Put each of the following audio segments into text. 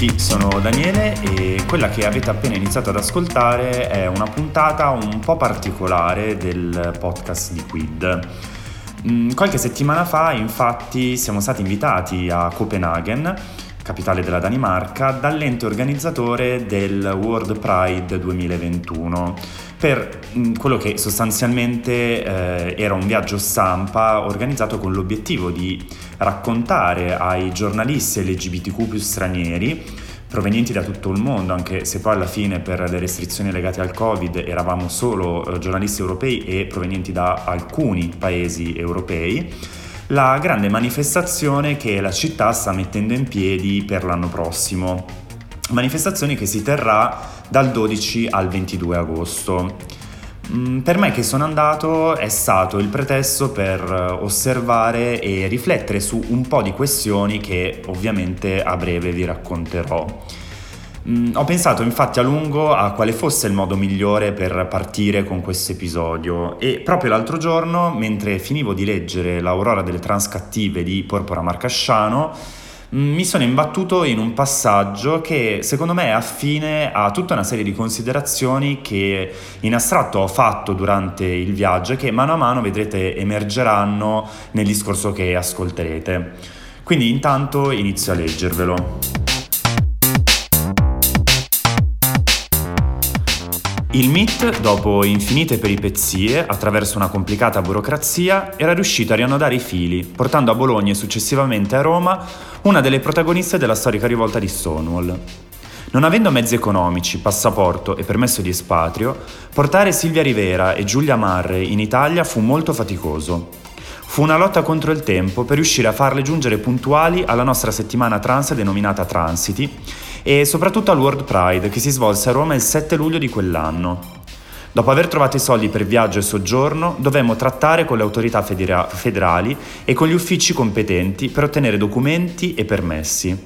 Tutti, sono Daniele e quella che avete appena iniziato ad ascoltare è una puntata un po' particolare del podcast di Quid. Mm, qualche settimana fa infatti siamo stati invitati a Copenaghen, capitale della Danimarca, dall'ente organizzatore del World Pride 2021 per mm, quello che sostanzialmente eh, era un viaggio stampa organizzato con l'obiettivo di raccontare ai giornalisti LGBTQ più stranieri provenienti da tutto il mondo, anche se poi alla fine per le restrizioni legate al Covid eravamo solo eh, giornalisti europei e provenienti da alcuni paesi europei, la grande manifestazione che la città sta mettendo in piedi per l'anno prossimo. Manifestazione che si terrà dal 12 al 22 agosto. Mm, per me che sono andato è stato il pretesto per osservare e riflettere su un po' di questioni che ovviamente a breve vi racconterò. Mm, ho pensato infatti a lungo a quale fosse il modo migliore per partire con questo episodio e proprio l'altro giorno, mentre finivo di leggere L'Aurora delle Transcattive di Porpora Marcasciano, mi sono imbattuto in un passaggio che secondo me è affine a tutta una serie di considerazioni che in astratto ho fatto durante il viaggio e che mano a mano vedrete emergeranno nel discorso che ascolterete. Quindi intanto inizio a leggervelo. Il MIT, dopo infinite peripezie, attraverso una complicata burocrazia, era riuscito a riannodare i fili, portando a Bologna e successivamente a Roma una delle protagoniste della storica rivolta di Stonewall. Non avendo mezzi economici, passaporto e permesso di espatrio, portare Silvia Rivera e Giulia Marre in Italia fu molto faticoso. Fu una lotta contro il tempo per riuscire a farle giungere puntuali alla nostra settimana trans denominata Transiti e soprattutto al World Pride che si svolse a Roma il 7 luglio di quell'anno. Dopo aver trovato i soldi per viaggio e soggiorno, dovemmo trattare con le autorità federa- federali e con gli uffici competenti per ottenere documenti e permessi.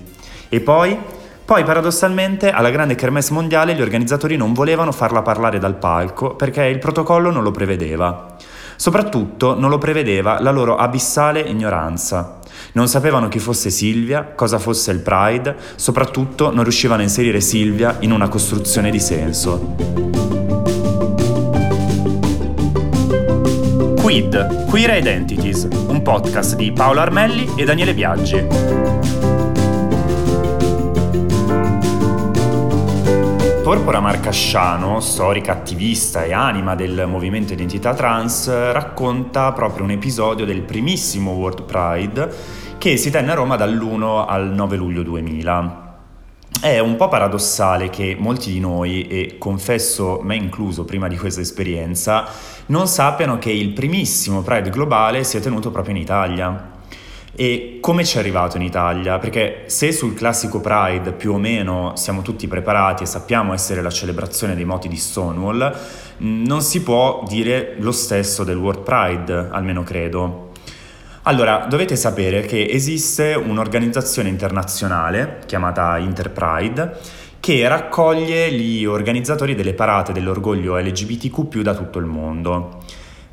E poi? Poi, paradossalmente, alla grande kermesse mondiale gli organizzatori non volevano farla parlare dal palco perché il protocollo non lo prevedeva. Soprattutto non lo prevedeva la loro abissale ignoranza. Non sapevano chi fosse Silvia, cosa fosse il Pride, soprattutto non riuscivano a inserire Silvia in una costruzione di senso. Quid, Queer Identities, un podcast di Paolo Armelli e Daniele Biaggi. Porpora Marcasciano, storica attivista e anima del movimento Identità Trans, racconta proprio un episodio del primissimo World Pride che si tenne a Roma dall'1 al 9 luglio 2000. È un po' paradossale che molti di noi, e confesso me incluso prima di questa esperienza, non sappiano che il primissimo Pride globale si è tenuto proprio in Italia. E come ci è arrivato in Italia? Perché se sul classico Pride più o meno siamo tutti preparati e sappiamo essere la celebrazione dei moti di Stonewall, non si può dire lo stesso del World Pride, almeno credo. Allora, dovete sapere che esiste un'organizzazione internazionale chiamata Interpride che raccoglie gli organizzatori delle parate dell'orgoglio LGBTQ da tutto il mondo.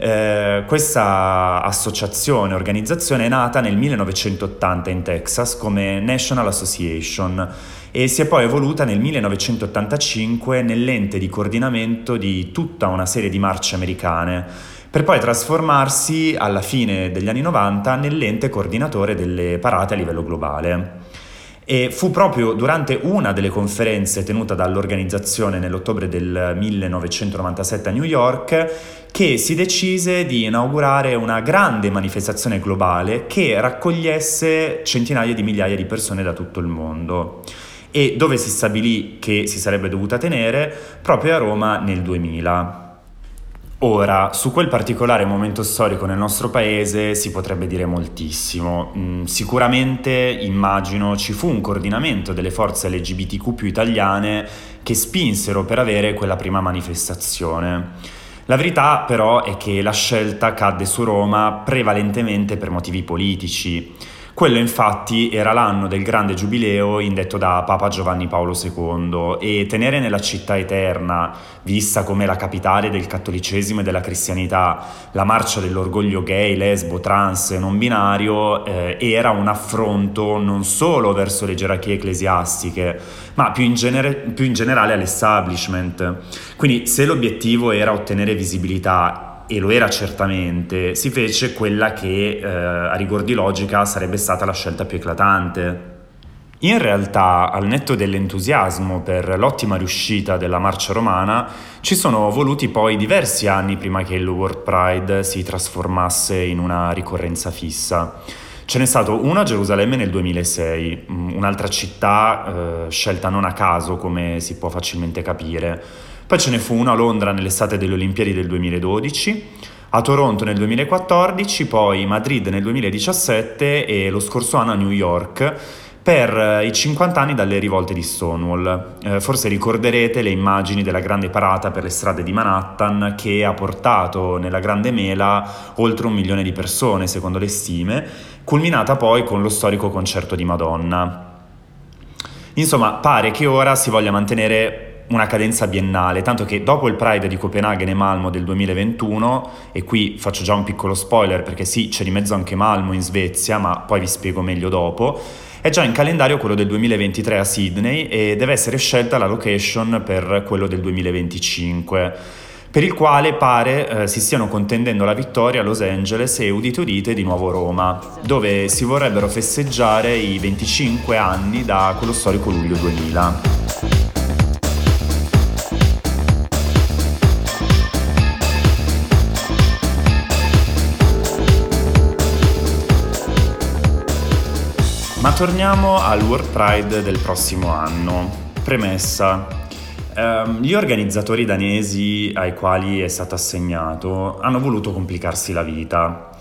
Eh, questa associazione, organizzazione è nata nel 1980 in Texas come National Association e si è poi evoluta nel 1985 nell'ente di coordinamento di tutta una serie di marce americane, per poi trasformarsi alla fine degli anni 90 nell'ente coordinatore delle parate a livello globale. E fu proprio durante una delle conferenze tenuta dall'organizzazione nell'ottobre del 1997 a New York che si decise di inaugurare una grande manifestazione globale che raccogliesse centinaia di migliaia di persone da tutto il mondo e dove si stabilì che si sarebbe dovuta tenere proprio a Roma nel 2000. Ora, su quel particolare momento storico nel nostro paese si potrebbe dire moltissimo. Mm, sicuramente, immagino, ci fu un coordinamento delle forze LGBTQ più italiane che spinsero per avere quella prima manifestazione. La verità però è che la scelta cadde su Roma prevalentemente per motivi politici. Quello infatti era l'anno del grande giubileo indetto da Papa Giovanni Paolo II e tenere nella città eterna, vista come la capitale del cattolicesimo e della cristianità, la marcia dell'orgoglio gay, lesbo, trans e non binario eh, era un affronto non solo verso le gerarchie ecclesiastiche, ma più in, genere, più in generale all'establishment. Quindi se l'obiettivo era ottenere visibilità e lo era certamente, si fece quella che eh, a rigor di logica sarebbe stata la scelta più eclatante. In realtà, al netto dell'entusiasmo per l'ottima riuscita della marcia romana, ci sono voluti poi diversi anni prima che il World Pride si trasformasse in una ricorrenza fissa. Ce n'è stato uno a Gerusalemme nel 2006, mm, un'altra città eh, scelta non a caso, come si può facilmente capire. Poi ce ne fu uno a Londra nell'estate delle Olimpiadi del 2012, a Toronto nel 2014, poi Madrid nel 2017 e lo scorso anno a New York per eh, i 50 anni dalle rivolte di Stonewall. Eh, forse ricorderete le immagini della grande parata per le strade di Manhattan che ha portato nella grande mela oltre un milione di persone, secondo le stime, culminata poi con lo storico concerto di Madonna. Insomma, pare che ora si voglia mantenere una cadenza biennale, tanto che dopo il Pride di Copenaghen e Malmo del 2021, e qui faccio già un piccolo spoiler perché sì, c'è di mezzo anche Malmo in Svezia, ma poi vi spiego meglio dopo, è già in calendario quello del 2023 a Sydney e deve essere scelta la location per quello del 2025 per il quale pare eh, si stiano contendendo la vittoria a Los Angeles e udite udite di nuovo Roma, dove si vorrebbero festeggiare i 25 anni da quello storico luglio 2000. Ma torniamo al World Pride del prossimo anno. Premessa. Um, gli organizzatori danesi ai quali è stato assegnato hanno voluto complicarsi la vita.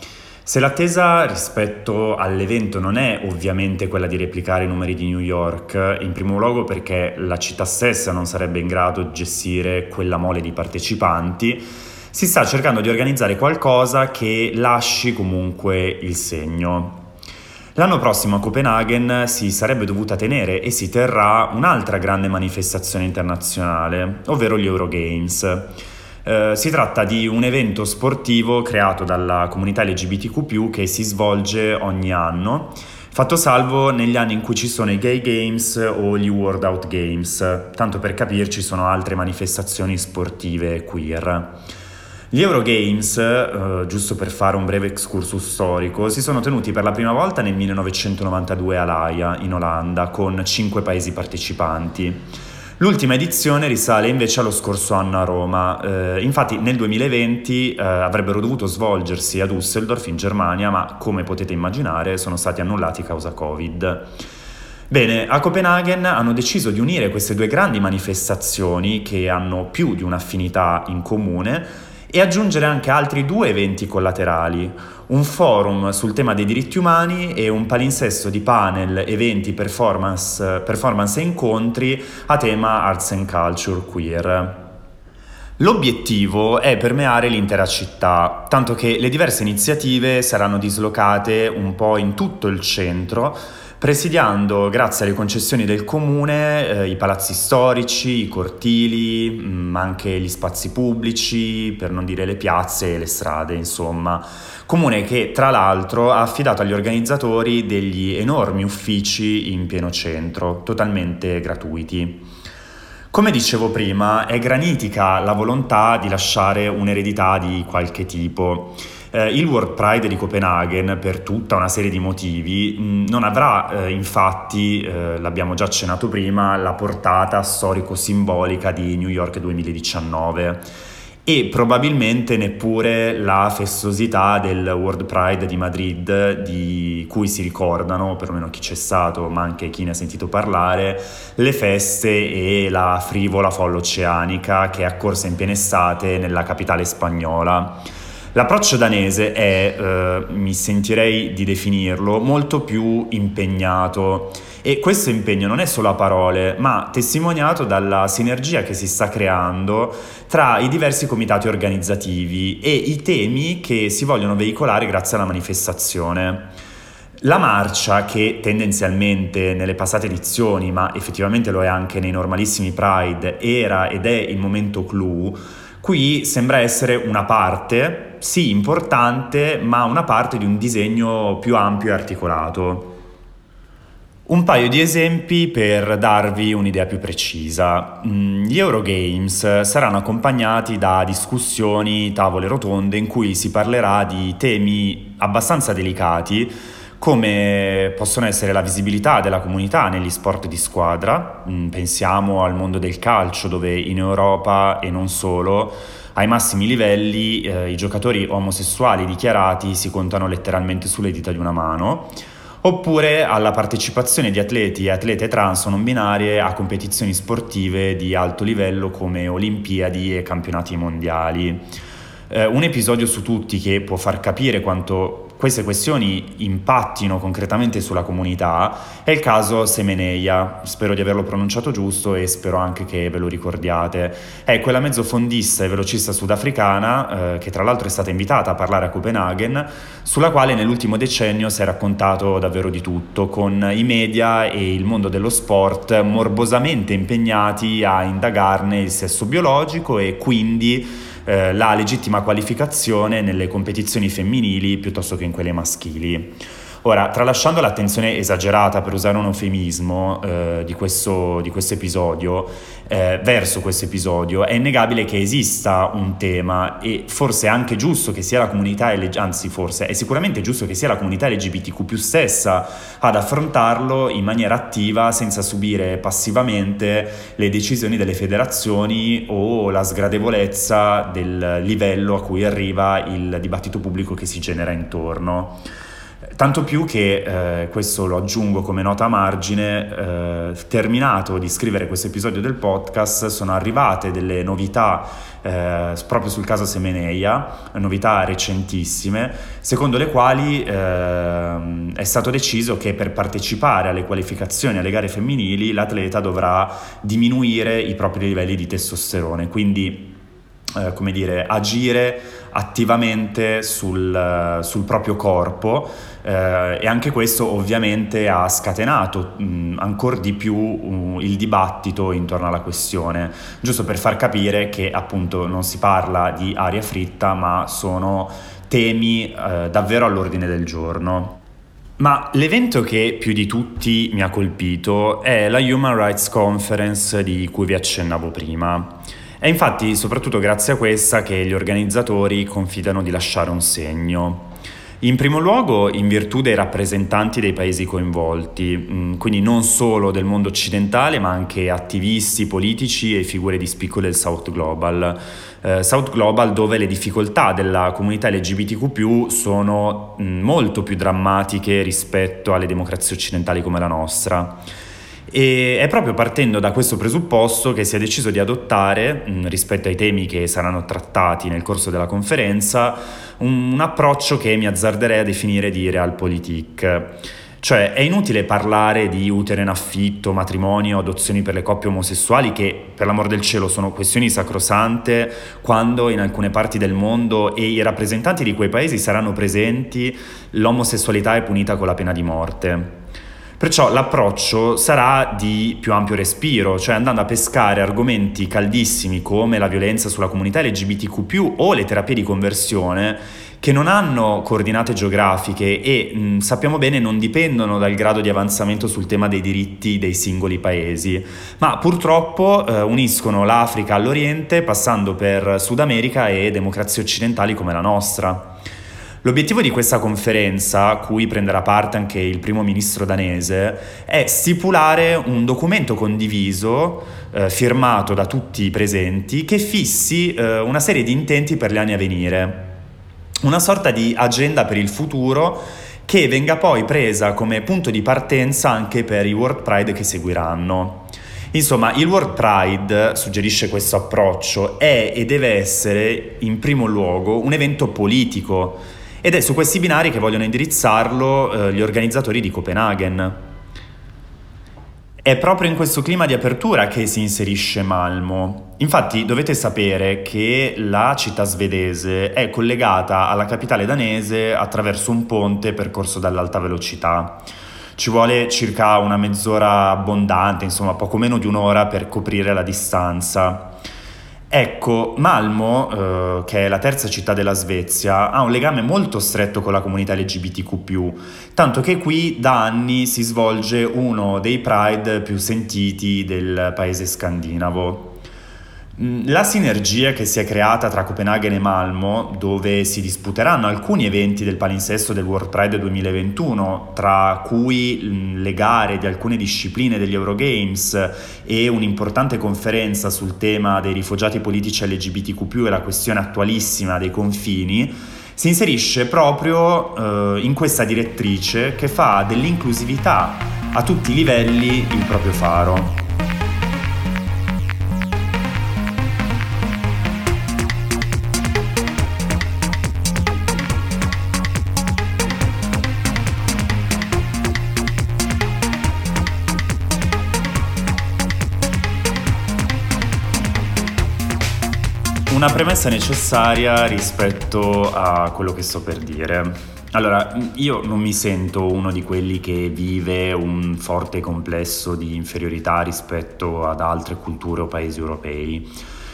Se l'attesa rispetto all'evento non è ovviamente quella di replicare i numeri di New York, in primo luogo perché la città stessa non sarebbe in grado di gestire quella mole di partecipanti, si sta cercando di organizzare qualcosa che lasci comunque il segno. L'anno prossimo a Copenaghen si sarebbe dovuta tenere e si terrà un'altra grande manifestazione internazionale, ovvero gli Eurogames. Eh, si tratta di un evento sportivo creato dalla comunità LGBTQ che si svolge ogni anno, fatto salvo negli anni in cui ci sono i Gay Games o gli World Out Games, tanto per capirci sono altre manifestazioni sportive queer. Gli Eurogames, eh, giusto per fare un breve excursus storico, si sono tenuti per la prima volta nel 1992 a Laia, in Olanda, con cinque paesi partecipanti. L'ultima edizione risale invece allo scorso anno a Roma, eh, infatti nel 2020 eh, avrebbero dovuto svolgersi a Düsseldorf in Germania, ma come potete immaginare sono stati annullati causa Covid. Bene, a Copenaghen hanno deciso di unire queste due grandi manifestazioni che hanno più di un'affinità in comune e aggiungere anche altri due eventi collaterali, un forum sul tema dei diritti umani e un palinsesto di panel, eventi, performance, performance e incontri a tema arts and culture queer. L'obiettivo è permeare l'intera città, tanto che le diverse iniziative saranno dislocate un po' in tutto il centro, presidiando, grazie alle concessioni del comune, eh, i palazzi storici, i cortili, mh, mm, anche gli spazi pubblici, per non dire le piazze e le strade, insomma. Comune che tra l'altro ha affidato agli organizzatori degli enormi uffici in pieno centro, totalmente gratuiti. Come dicevo prima, è granitica la volontà di lasciare un'eredità di qualche tipo. Eh, il World Pride di Copenaghen, per tutta una serie di motivi, mh, mm, non avrà eh, infatti, eh, l'abbiamo già accennato prima, la portata storico-simbolica di New York 2019 e probabilmente neppure la festosità del World Pride di Madrid di cui si ricordano, perlomeno chi c'è stato, ma anche chi ne ha sentito parlare, le feste e la frivola folla oceanica che è accorsa in piena estate nella capitale spagnola. L'approccio danese è, eh, mi sentirei di definirlo, molto più impegnato e questo impegno non è solo a parole, ma testimoniato dalla sinergia che si sta creando tra i diversi comitati organizzativi e i temi che si vogliono veicolare grazie alla manifestazione. La marcia, che tendenzialmente nelle passate edizioni, ma effettivamente lo è anche nei normalissimi Pride, era ed è il momento clou, qui sembra essere una parte, sì importante, ma una parte di un disegno più ampio e articolato. Un paio di esempi per darvi un'idea più precisa. Mm, gli Eurogames saranno accompagnati da discussioni, tavole rotonde in cui si parlerà di temi abbastanza delicati come possono essere la visibilità della comunità negli sport di squadra, mm, pensiamo al mondo del calcio dove in Europa e non solo ai massimi livelli eh, i giocatori omosessuali dichiarati si contano letteralmente sulle dita di una mano oppure alla partecipazione di atleti e atlete trans o non binarie a competizioni sportive di alto livello come Olimpiadi e campionati mondiali. Eh, un episodio su tutti che può far capire quanto queste questioni impattino concretamente sulla comunità è il caso Semeneia, spero di averlo pronunciato giusto e spero anche che ve lo ricordiate. È quella mezzofondista e velocista sudafricana, eh, che tra l'altro è stata invitata a parlare a Copenaghen, sulla quale nell'ultimo decennio si è raccontato davvero di tutto, con i media e il mondo dello sport morbosamente impegnati a indagarne il sesso biologico e quindi eh, la legittima qualificazione nelle competizioni femminili piuttosto che in quelle maschili. Ora, tralasciando l'attenzione esagerata, per usare un eufemismo, eh, di, questo, di, questo, episodio, eh, verso questo episodio, è innegabile che esista un tema e forse è anche giusto che sia la comunità, anzi forse è sicuramente giusto che sia la comunità LGBTQ stessa ad affrontarlo in maniera attiva senza subire passivamente le decisioni delle federazioni o la sgradevolezza del livello a cui arriva il dibattito pubblico che si genera intorno. Tanto più che, eh, questo lo aggiungo come nota a margine, eh, terminato di scrivere questo episodio del podcast, sono arrivate delle novità eh, proprio sul caso Semeneia, novità recentissime, secondo le quali ehm, è stato deciso che per partecipare alle qualificazioni alle gare femminili l'atleta dovrà diminuire i propri livelli di testosterone, quindi eh, come dire, agire attivamente sul, sul proprio corpo eh, e anche questo ovviamente ha scatenato ancora di più uh, il dibattito intorno alla questione, giusto per far capire che appunto non si parla di aria fritta ma sono temi eh, davvero all'ordine del giorno. Ma l'evento che più di tutti mi ha colpito è la Human Rights Conference di cui vi accennavo prima. È infatti soprattutto grazie a questa che gli organizzatori confidano di lasciare un segno. In primo luogo in virtù dei rappresentanti dei paesi coinvolti, mm, quindi non solo del mondo occidentale ma anche attivisti politici e figure di spicco del South Global. Eh, South Global dove le difficoltà della comunità LGBTQ sono mm, molto più drammatiche rispetto alle democrazie occidentali come la nostra. E è proprio partendo da questo presupposto che si è deciso di adottare, mh, rispetto ai temi che saranno trattati nel corso della conferenza, un approccio che mi azzarderei a definire di realpolitik. Cioè è inutile parlare di utero in affitto, matrimonio, adozioni per le coppie omosessuali che per l'amor del cielo sono questioni sacrosante quando in alcune parti del mondo e i rappresentanti di quei paesi saranno presenti l'omosessualità è punita con la pena di morte. Perciò l'approccio sarà di più ampio respiro, cioè andando a pescare argomenti caldissimi come la violenza sulla comunità LGBTQ o le terapie di conversione che non hanno coordinate geografiche e mh, sappiamo bene non dipendono dal grado di avanzamento sul tema dei diritti dei singoli paesi, ma purtroppo eh, uniscono l'Africa all'Oriente passando per Sud America e democrazie occidentali come la nostra. L'obiettivo di questa conferenza, a cui prenderà parte anche il primo ministro danese, è stipulare un documento condiviso, eh, firmato da tutti i presenti, che fissi eh, una serie di intenti per gli anni a venire. Una sorta di agenda per il futuro che venga poi presa come punto di partenza anche per i World Pride che seguiranno. Insomma, il World Pride suggerisce questo approccio, è e deve essere in primo luogo un evento politico ed è su questi binari che vogliono indirizzarlo eh, gli organizzatori di Copenaghen. È proprio in questo clima di apertura che si inserisce Malmo. Infatti dovete sapere che la città svedese è collegata alla capitale danese attraverso un ponte percorso dall'alta velocità. Ci vuole circa una mezz'ora abbondante, insomma poco meno di un'ora per coprire la distanza. Ecco, Malmo, eh, che è la terza città della Svezia, ha un legame molto stretto con la comunità LGBTQ, tanto che qui da anni si svolge uno dei Pride più sentiti del paese scandinavo. Mm, la sinergia che si è creata tra Copenaghen e Malmo, dove si disputeranno alcuni eventi del palinsesto del World Pride 2021, tra cui mm, le gare di alcune discipline degli Eurogames e un'importante conferenza sul tema dei rifugiati politici LGBTQ e la questione attualissima dei confini, si inserisce proprio eh, in questa direttrice che fa dell'inclusività a tutti i livelli il proprio faro. Una premessa necessaria rispetto a quello che sto per dire. Allora, io non mi sento uno di quelli che vive un forte complesso di inferiorità rispetto ad altre culture o paesi europei.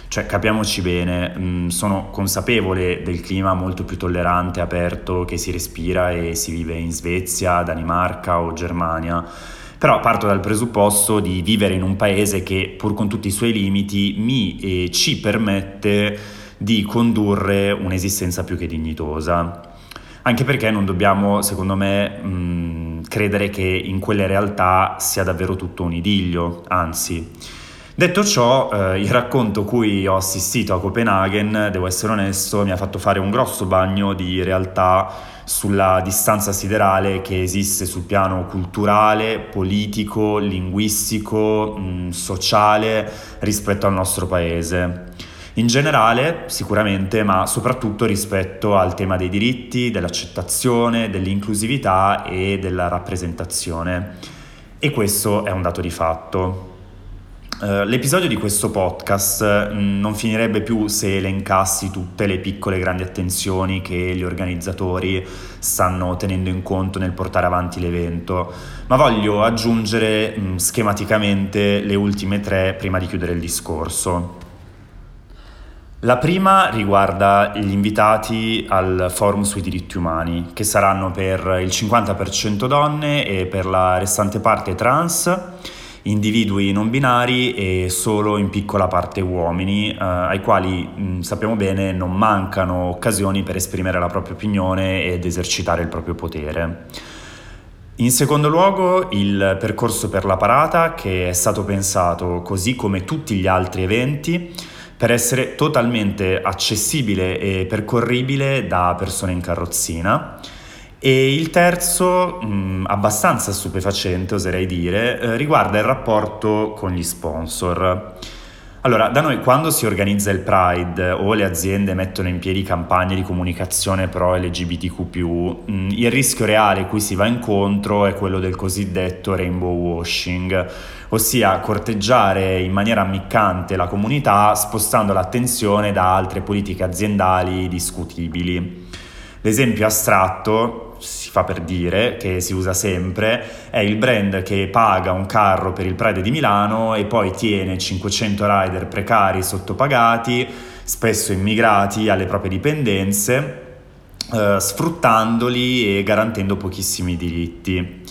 Cioè, capiamoci bene, mm, sono consapevole del clima molto più tollerante e aperto che si respira e si vive in Svezia, Danimarca o Germania però parto dal presupposto di vivere in un paese che, pur con tutti i suoi limiti, mi e ci permette di condurre un'esistenza più che dignitosa. Anche perché non dobbiamo, secondo me, mh, credere che in quelle realtà sia davvero tutto un idillio, anzi. Detto ciò, eh, il racconto cui ho assistito a Copenaghen, devo essere onesto, mi ha fatto fare un grosso bagno di realtà sulla distanza siderale che esiste sul piano culturale, politico, linguistico, mh, mm, sociale rispetto al nostro paese. In generale, sicuramente, ma soprattutto rispetto al tema dei diritti, dell'accettazione, dell'inclusività e della rappresentazione. E questo è un dato di fatto. Uh, l'episodio di questo podcast mm, non finirebbe più se elencassi tutte le piccole grandi attenzioni che gli organizzatori stanno tenendo in conto nel portare avanti l'evento, ma voglio aggiungere mm, schematicamente le ultime tre prima di chiudere il discorso. La prima riguarda gli invitati al forum sui diritti umani, che saranno per il 50% donne e per la restante parte trans individui non binari e solo in piccola parte uomini, eh, ai quali mh, sappiamo bene non mancano occasioni per esprimere la propria opinione ed esercitare il proprio potere. In secondo luogo il percorso per la parata che è stato pensato così come tutti gli altri eventi per essere totalmente accessibile e percorribile da persone in carrozzina e il terzo, mh, mm, abbastanza stupefacente oserei dire, eh, riguarda il rapporto con gli sponsor. Allora, da noi quando si organizza il Pride o le aziende mettono in piedi campagne di comunicazione pro LGBTQ, mh, mm, il rischio reale cui si va incontro è quello del cosiddetto rainbow washing, ossia corteggiare in maniera ammiccante la comunità spostando l'attenzione da altre politiche aziendali discutibili. L'esempio astratto si fa per dire, che si usa sempre, è il brand che paga un carro per il Pride di Milano e poi tiene 500 rider precari sottopagati, spesso immigrati alle proprie dipendenze, eh, sfruttandoli e garantendo pochissimi diritti.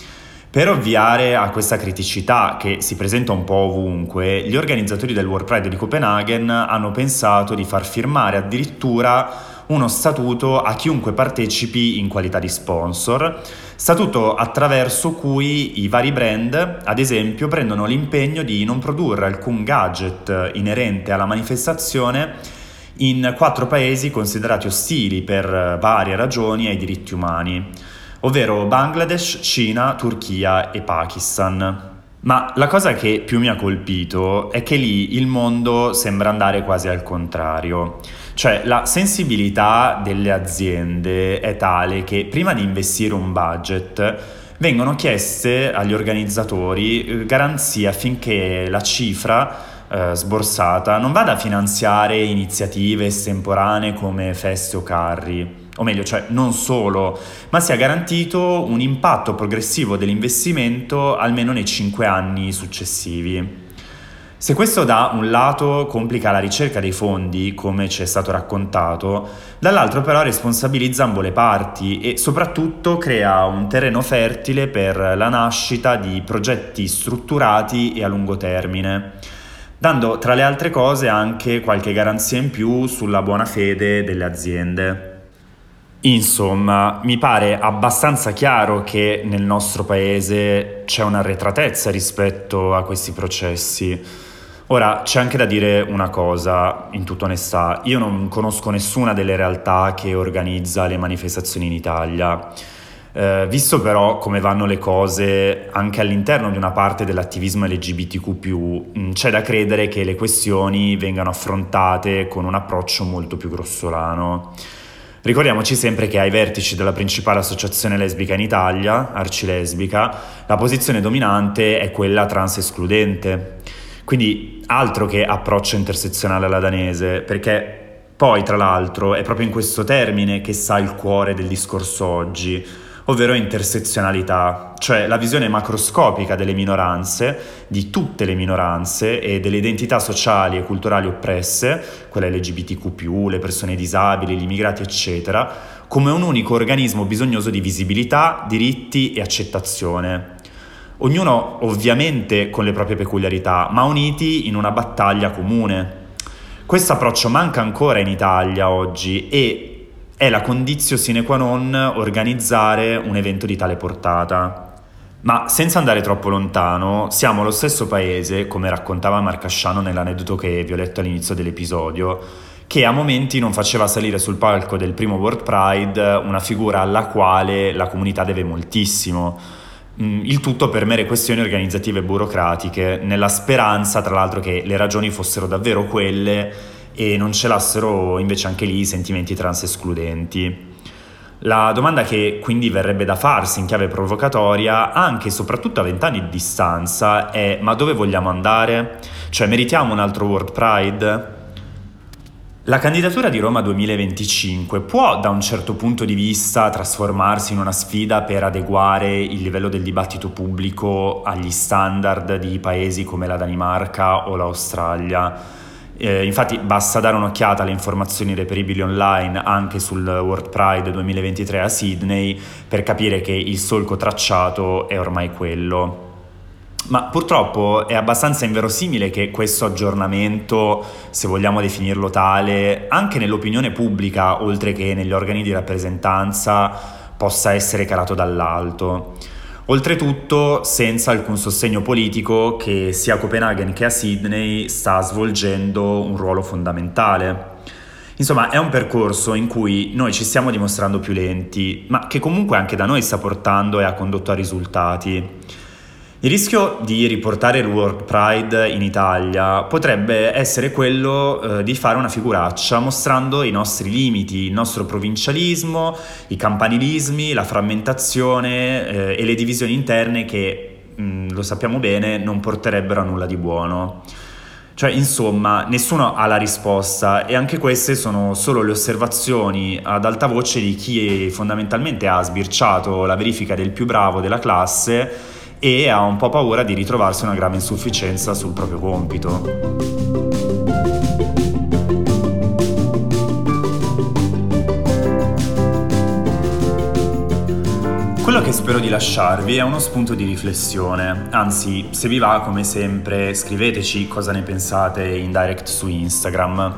Per ovviare a questa criticità che si presenta un po' ovunque, gli organizzatori del World Pride di Copenaghen hanno pensato di far firmare addirittura uno statuto a chiunque partecipi in qualità di sponsor, statuto attraverso cui i vari brand, ad esempio, prendono l'impegno di non produrre alcun gadget inerente alla manifestazione in quattro paesi considerati ostili per varie ragioni ai diritti umani, ovvero Bangladesh, Cina, Turchia e Pakistan. Ma la cosa che più mi ha colpito è che lì il mondo sembra andare quasi al contrario. Cioè la sensibilità delle aziende è tale che prima di investire un budget vengono chieste agli organizzatori eh, garanzie affinché la cifra eh, sborsata non vada a finanziare iniziative estemporanee come feste o carri, o meglio, cioè non solo, ma sia garantito un impatto progressivo dell'investimento almeno nei cinque anni successivi. Se questo da un lato complica la ricerca dei fondi, come ci è stato raccontato, dall'altro però responsabilizza ambo le parti e soprattutto crea un terreno fertile per la nascita di progetti strutturati e a lungo termine, dando tra le altre cose anche qualche garanzia in più sulla buona fede delle aziende. Insomma, mi pare abbastanza chiaro che nel nostro paese c'è un'arretratezza rispetto a questi processi. Ora, c'è anche da dire una cosa, in tutta onestà, io non conosco nessuna delle realtà che organizza le manifestazioni in Italia. Eh, visto però come vanno le cose anche all'interno di una parte dell'attivismo LGBTQ, mm, c'è da credere che le questioni vengano affrontate con un approccio molto più grossolano. Ricordiamoci sempre che ai vertici della principale associazione lesbica in Italia, Arcilesbica, la posizione dominante è quella trans escludente. Quindi altro che approccio intersezionale alla danese, perché poi tra l'altro è proprio in questo termine che sta il cuore del discorso oggi, ovvero intersezionalità, cioè la visione macroscopica delle minoranze, di tutte le minoranze e delle identità sociali e culturali oppresse, quelle LGBTQ, le persone disabili, gli immigrati, eccetera, come un unico organismo bisognoso di visibilità, diritti e accettazione ognuno ovviamente con le proprie peculiarità, ma uniti in una battaglia comune. Questo approccio manca ancora in Italia oggi e è la condizione sine qua non organizzare un evento di tale portata. Ma senza andare troppo lontano, siamo lo stesso paese, come raccontava Marcasciano nell'aneddoto che vi ho letto all'inizio dell'episodio, che a momenti non faceva salire sul palco del primo World Pride una figura alla quale la comunità deve moltissimo Mm, il tutto per mere questioni organizzative e burocratiche, nella speranza tra l'altro che le ragioni fossero davvero quelle e non celassero invece anche lì sentimenti trans escludenti. La domanda che quindi verrebbe da farsi in chiave provocatoria, anche e soprattutto a vent'anni di distanza, è ma dove vogliamo andare? Cioè meritiamo un altro World Pride? La candidatura di Roma 2025 può da un certo punto di vista trasformarsi in una sfida per adeguare il livello del dibattito pubblico agli standard di paesi come la Danimarca o l'Australia. Eh, infatti basta dare un'occhiata alle informazioni reperibili online anche sul World Pride 2023 a Sydney per capire che il solco tracciato è ormai quello. Ma purtroppo è abbastanza inverosimile che questo aggiornamento, se vogliamo definirlo tale, anche nell'opinione pubblica, oltre che negli organi di rappresentanza, possa essere calato dall'alto. Oltretutto senza alcun sostegno politico che sia a Copenaghen che a Sydney sta svolgendo un ruolo fondamentale. Insomma, è un percorso in cui noi ci stiamo dimostrando più lenti, ma che comunque anche da noi sta portando e ha condotto a risultati. Il rischio di riportare il World Pride in Italia potrebbe essere quello eh, di fare una figuraccia mostrando i nostri limiti, il nostro provincialismo, i campanilismi, la frammentazione eh, e le divisioni interne che, mh, mm, lo sappiamo bene, non porterebbero a nulla di buono. Cioè, insomma, nessuno ha la risposta e anche queste sono solo le osservazioni ad alta voce di chi fondamentalmente ha sbirciato la verifica del più bravo della classe e ha un po' paura di ritrovarsi una grave insufficienza sul proprio compito. Quello che spero di lasciarvi è uno spunto di riflessione, anzi se vi va come sempre scriveteci cosa ne pensate in direct su Instagram.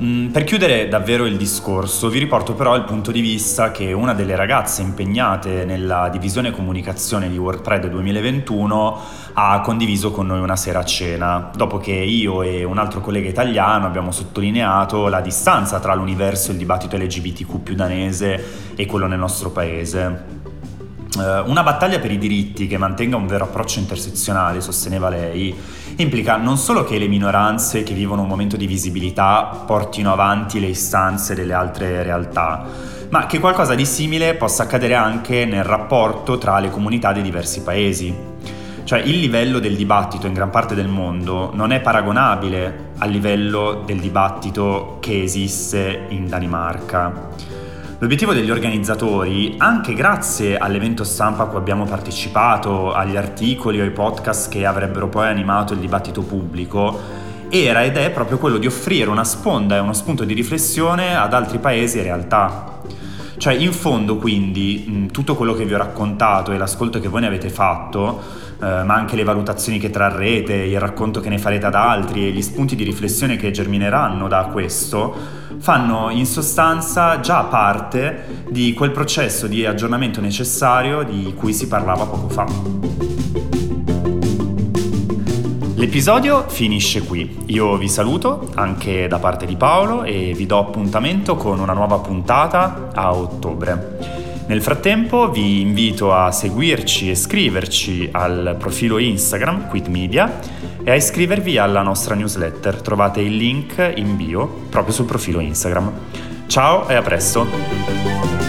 Mm, per chiudere davvero il discorso, vi riporto però il punto di vista che una delle ragazze impegnate nella divisione comunicazione di World Pride 2021 ha condiviso con noi una sera a cena, dopo che io e un altro collega italiano abbiamo sottolineato la distanza tra l'universo e il dibattito LGBTQ più danese e quello nel nostro paese. Eh, una battaglia per i diritti che mantenga un vero approccio intersezionale, sosteneva lei, implica non solo che le minoranze che vivono un momento di visibilità portino avanti le istanze delle altre realtà, ma che qualcosa di simile possa accadere anche nel rapporto tra le comunità dei diversi paesi. Cioè il livello del dibattito in gran parte del mondo non è paragonabile al livello del dibattito che esiste in Danimarca. L'obiettivo degli organizzatori, anche grazie all'evento stampa a cui abbiamo partecipato, agli articoli o ai podcast che avrebbero poi animato il dibattito pubblico, era ed è proprio quello di offrire una sponda e uno spunto di riflessione ad altri paesi e realtà. Cioè, in fondo, quindi, tutto quello che vi ho raccontato e l'ascolto che voi ne avete fatto, eh, ma anche le valutazioni che trarrete, il racconto che ne farete ad altri e gli spunti di riflessione che germineranno da questo, fanno in sostanza già parte di quel processo di aggiornamento necessario di cui si parlava poco fa. L'episodio finisce qui. Io vi saluto anche da parte di Paolo e vi do appuntamento con una nuova puntata a ottobre. Nel frattempo vi invito a seguirci e scriverci al profilo Instagram Quit Media e a iscrivervi alla nostra newsletter. Trovate il link in bio proprio sul profilo Instagram. Ciao e a presto!